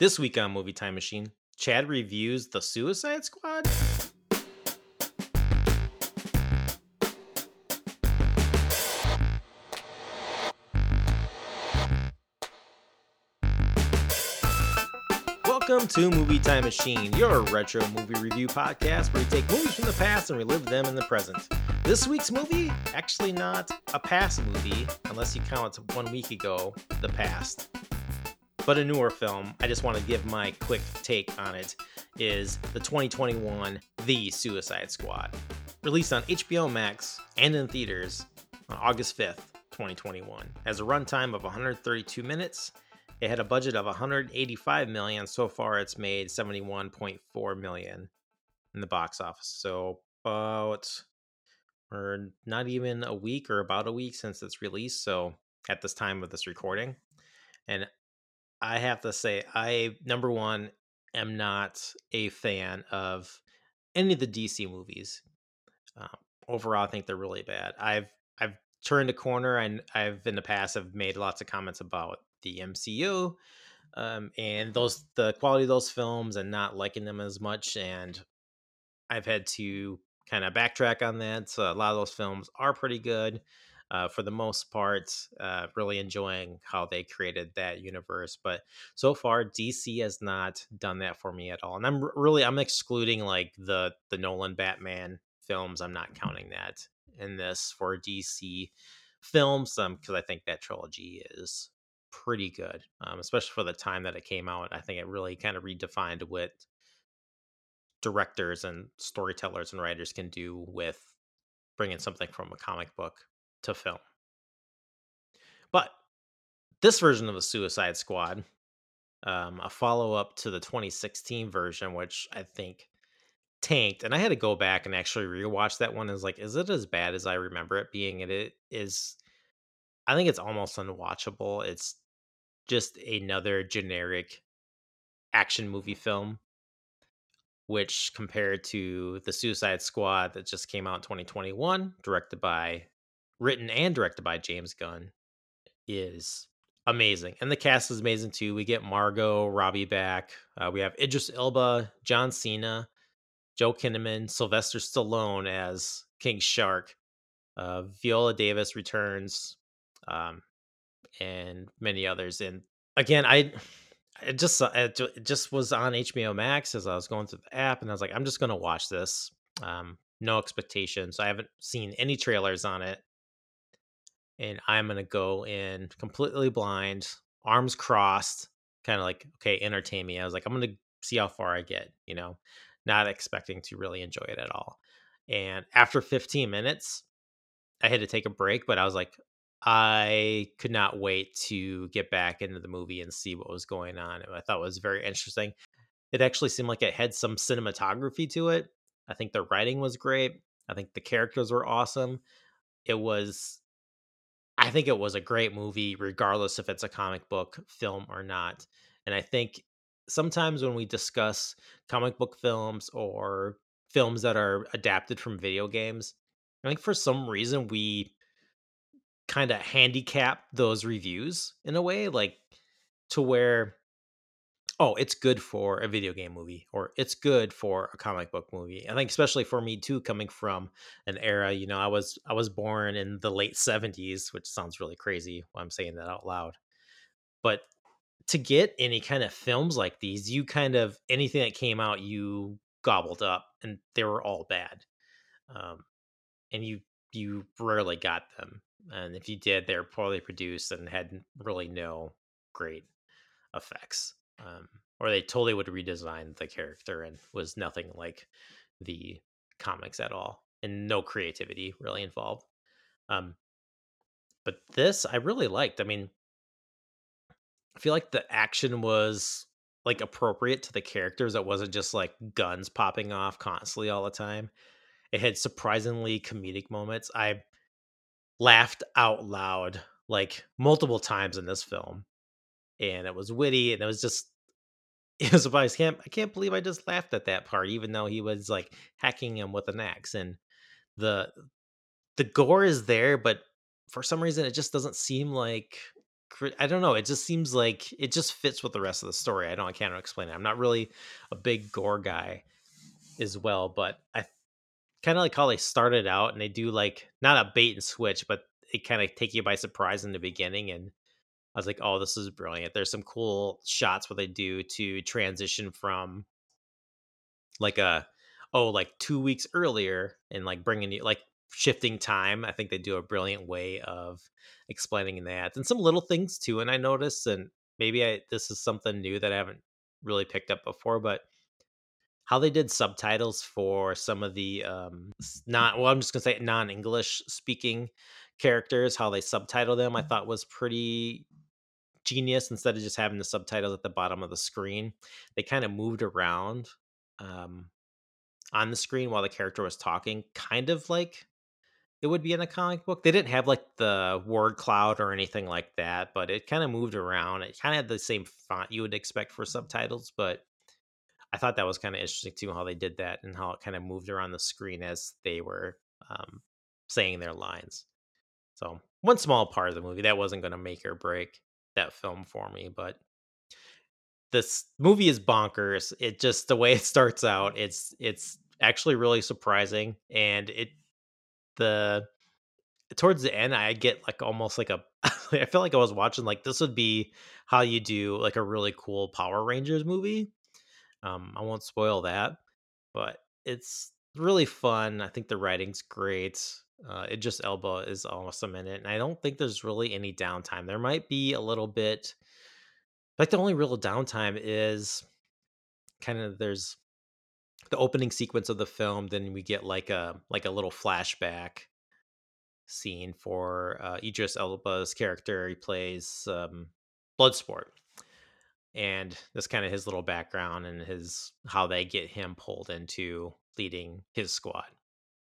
This week on Movie Time Machine, Chad reviews The Suicide Squad. Welcome to Movie Time Machine, your retro movie review podcast where we take movies from the past and relive them in the present. This week's movie, actually not a past movie, unless you count one week ago, the past but a newer film. I just want to give my quick take on it. Is the 2021 The Suicide Squad, released on HBO Max and in theaters on August 5th, 2021, has a runtime of 132 minutes. It had a budget of 185 million. So far, it's made 71.4 million in the box office. So about or not even a week or about a week since it's released. So at this time of this recording, and I have to say, I number one am not a fan of any of the DC movies. Um, overall, I think they're really bad. I've I've turned a corner, and I've in the past have made lots of comments about the MCU um, and those the quality of those films, and not liking them as much. And I've had to kind of backtrack on that. So a lot of those films are pretty good uh, for the most part, uh, really enjoying how they created that universe. But so far, DC has not done that for me at all, and I'm really I'm excluding like the the Nolan Batman films. I'm not counting that in this for DC films, um, because I think that trilogy is pretty good, um, especially for the time that it came out. I think it really kind of redefined what directors and storytellers and writers can do with bringing something from a comic book to film. But this version of the Suicide Squad, um, a follow up to the 2016 version, which I think tanked, and I had to go back and actually rewatch that one. Is like, is it as bad as I remember it being? And It is. I think it's almost unwatchable. It's just another generic action movie film which compared to the Suicide Squad that just came out in 2021, directed by written and directed by James Gunn, is amazing. And the cast is amazing too. We get Margot Robbie back. Uh, we have Idris Elba, John Cena, Joel Kinnaman, Sylvester Stallone as King Shark. Uh, Viola Davis returns, um, and many others. And again, I it just it just was on HBO Max as I was going through the app, and I was like, I'm just gonna watch this. Um, no expectations. I haven't seen any trailers on it and I'm gonna go in completely blind, arms crossed, kind of like, okay, entertain me. I was like, I'm gonna see how far I get, you know, not expecting to really enjoy it at all. And after 15 minutes, I had to take a break, but I was like, I could not wait to get back into the movie and see what was going on. I thought it was very interesting. It actually seemed like it had some cinematography to it. I think the writing was great. I think the characters were awesome. It was I think it was a great movie, regardless if it's a comic book film or not. And I think sometimes when we discuss comic book films or films that are adapted from video games, I think for some reason we kind of handicap those reviews in a way, like to where oh, it's good for a video game movie or it's good for a comic book movie. I think especially for me too, coming from an era, you know, I was I was born in the late 70s, which sounds really crazy when I'm saying that out loud. But to get any kind of films like these, you kind of anything that came out, you gobbled up and they were all bad. Um, and you you rarely got them. And if you did, they're poorly produced and had really no great effects um, or they totally would redesign the character and was nothing like the comics at all, and no creativity really involved. Um, but this I really liked. I mean, I feel like the action was like appropriate to the characters. It wasn't just like guns popping off constantly all the time. It had surprisingly comedic moments. I laughed out loud like multiple times in this film and it was witty and it was just it was surprised. Can't I can't believe I just laughed at that part, even though he was like hacking him with an axe. And the the gore is there, but for some reason it just doesn't seem like I don't know. It just seems like it just fits with the rest of the story. I don't. I can't explain it. I'm not really a big gore guy as well, but I kind of like how they started out and they do like not a bait and switch, but they kind of take you by surprise in the beginning. And I was like, oh, this is brilliant. There's some cool shots what they do to transition from like a oh like two weeks earlier and like bringing you like shifting time. I think they do a brilliant way of explaining that and some little things too. And I noticed, and maybe I this is something new that I haven't really picked up before, but how they did subtitles for some of the um not well, I'm just gonna say non-English speaking characters, how they subtitle them, I thought was pretty genius instead of just having the subtitles at the bottom of the screen. They kind of moved around um on the screen while the character was talking, kind of like it would be in a comic book. They didn't have like the word cloud or anything like that, but it kind of moved around. It kind of had the same font you would expect for subtitles, but I thought that was kind of interesting too how they did that and how it kind of moved around the screen as they were um, saying their lines. So one small part of the movie that wasn't going to make or break that film for me, but this movie is bonkers. It just the way it starts out, it's it's actually really surprising, and it the towards the end I get like almost like a I feel like I was watching like this would be how you do like a really cool Power Rangers movie. Um, I won't spoil that, but it's really fun. I think the writing's great. Uh, Idris Elba is awesome in it, and I don't think there's really any downtime. There might be a little bit, like the only real downtime is kind of there's the opening sequence of the film. Then we get like a like a little flashback scene for uh, Idris Elba's character. He plays um, Bloodsport, and that's kind of his little background and his how they get him pulled into leading his squad.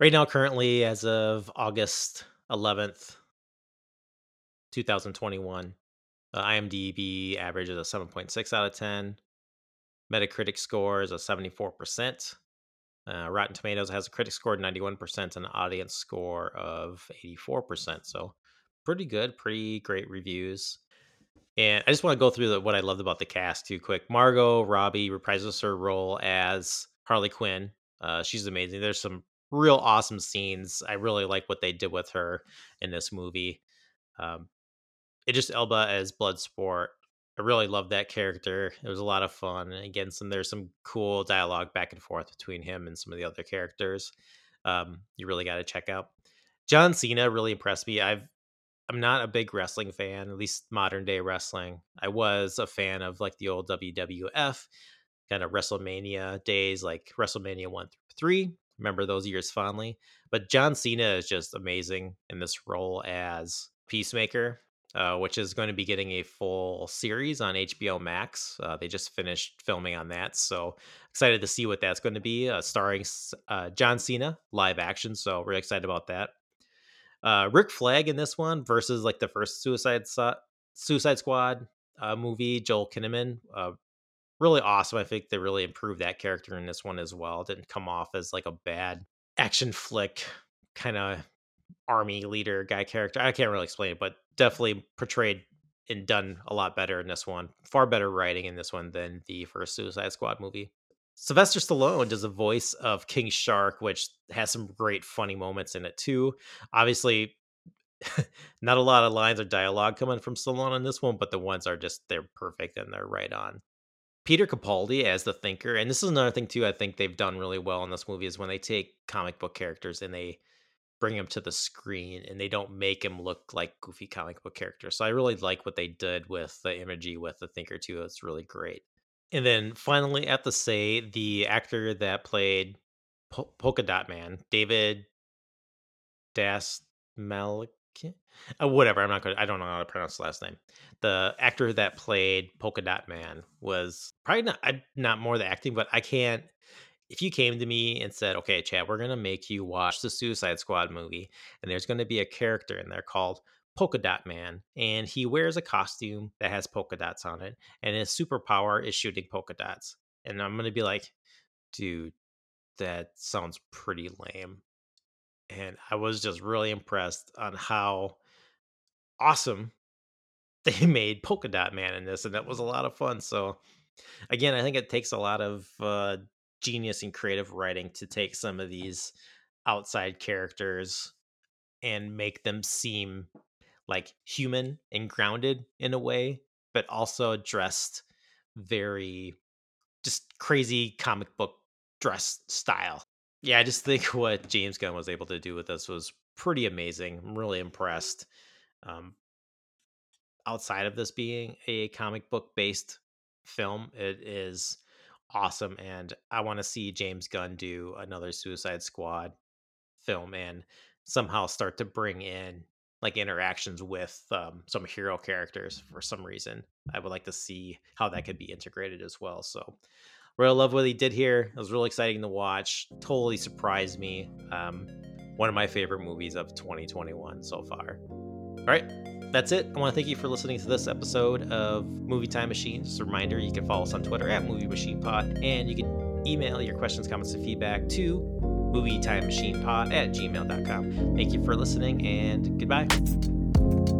Right now, currently, as of August 11th, 2021, uh, IMDb average is a 7.6 out of 10. Metacritic score is a 74%. Uh, Rotten Tomatoes has a critic score of 91% and an audience score of 84%. So pretty good, pretty great reviews. And I just want to go through the, what I loved about the cast too quick. Margot Robbie reprises her role as Harley Quinn. Uh, she's amazing. There's some real awesome scenes. I really like what they did with her in this movie. Um, Idris Elba as Bloodsport. I really love that character. It was a lot of fun. And again, some there's some cool dialogue back and forth between him and some of the other characters. Um, you really got to check out. John Cena really impressed me. I've I'm not a big wrestling fan, at least modern day wrestling. I was a fan of like the old WWF kind of WrestleMania days, like WrestleMania 1 through 3. Remember those years fondly. But John Cena is just amazing in this role as Peacemaker, uh, which is going to be getting a full series on HBO Max. Uh, they just finished filming on that. So excited to see what that's going to be, uh, starring uh, John Cena live action. So really excited about that. Uh, Rick Flag in this one versus like the first Suicide so- Suicide Squad uh, movie, Joel Kinnaman, really awesome. I think they really improved that character in this one as well. It didn't come off as like a bad action flick kind of army leader guy character. I can't really explain it, but definitely portrayed and done a lot better in this one. Far better writing in this one than the first Suicide Squad movie. Sylvester Stallone does a voice of King Shark, which has some great funny moments in it too. Obviously, not a lot of lines or dialogue coming from Stallone in this one, but the ones are just they're perfect and they're right on. Peter Capaldi as the Thinker, and this is another thing too. I think they've done really well in this movie is when they take comic book characters and they bring them to the screen and they don't make them look like goofy comic book characters. So I really like what they did with the imagery with the Thinker too. It's really great. And then finally, have to say the actor that played po- Polka Dot Man, David Das Malik, uh, whatever. I'm not going. to I don't know how to pronounce the last name. The actor that played Polka Dot Man was probably not I, not more the acting, but I can't. If you came to me and said, "Okay, Chad, we're gonna make you watch the Suicide Squad movie, and there's to be a character in there called Polka Dot Man, and he wears a costume that has polka dots on it, and his superpower is shooting polka dots. And I'm gonna be like, dude, that sounds pretty lame. And I was just really impressed on how awesome they made Polka Dot Man in this, and that was a lot of fun. So, again, I think it takes a lot of uh, genius and creative writing to take some of these outside characters and make them seem like human and grounded in a way, but also dressed very just crazy comic book dress style. Yeah, I just think what James Gunn was able to do with this was pretty amazing. I'm really impressed. Um, outside of this being a comic book based film, it is awesome. And I want to see James Gunn do another Suicide Squad film and somehow start to bring in like interactions with um, some hero characters for some reason. I would like to see how that could be integrated as well. So, really love what he did here. It was really exciting to watch. Totally surprised me. Um, one of my favorite movies of 2021 so far. All right, that's it. I want to thank you for listening to this episode of Movie Time Machine. Just a reminder, you can follow us on Twitter at Movie Machine Pod, and you can email your questions, comments, and feedback to Movie Time Machine movietimemachinepod at gmail.com. Thank you for listening, and goodbye.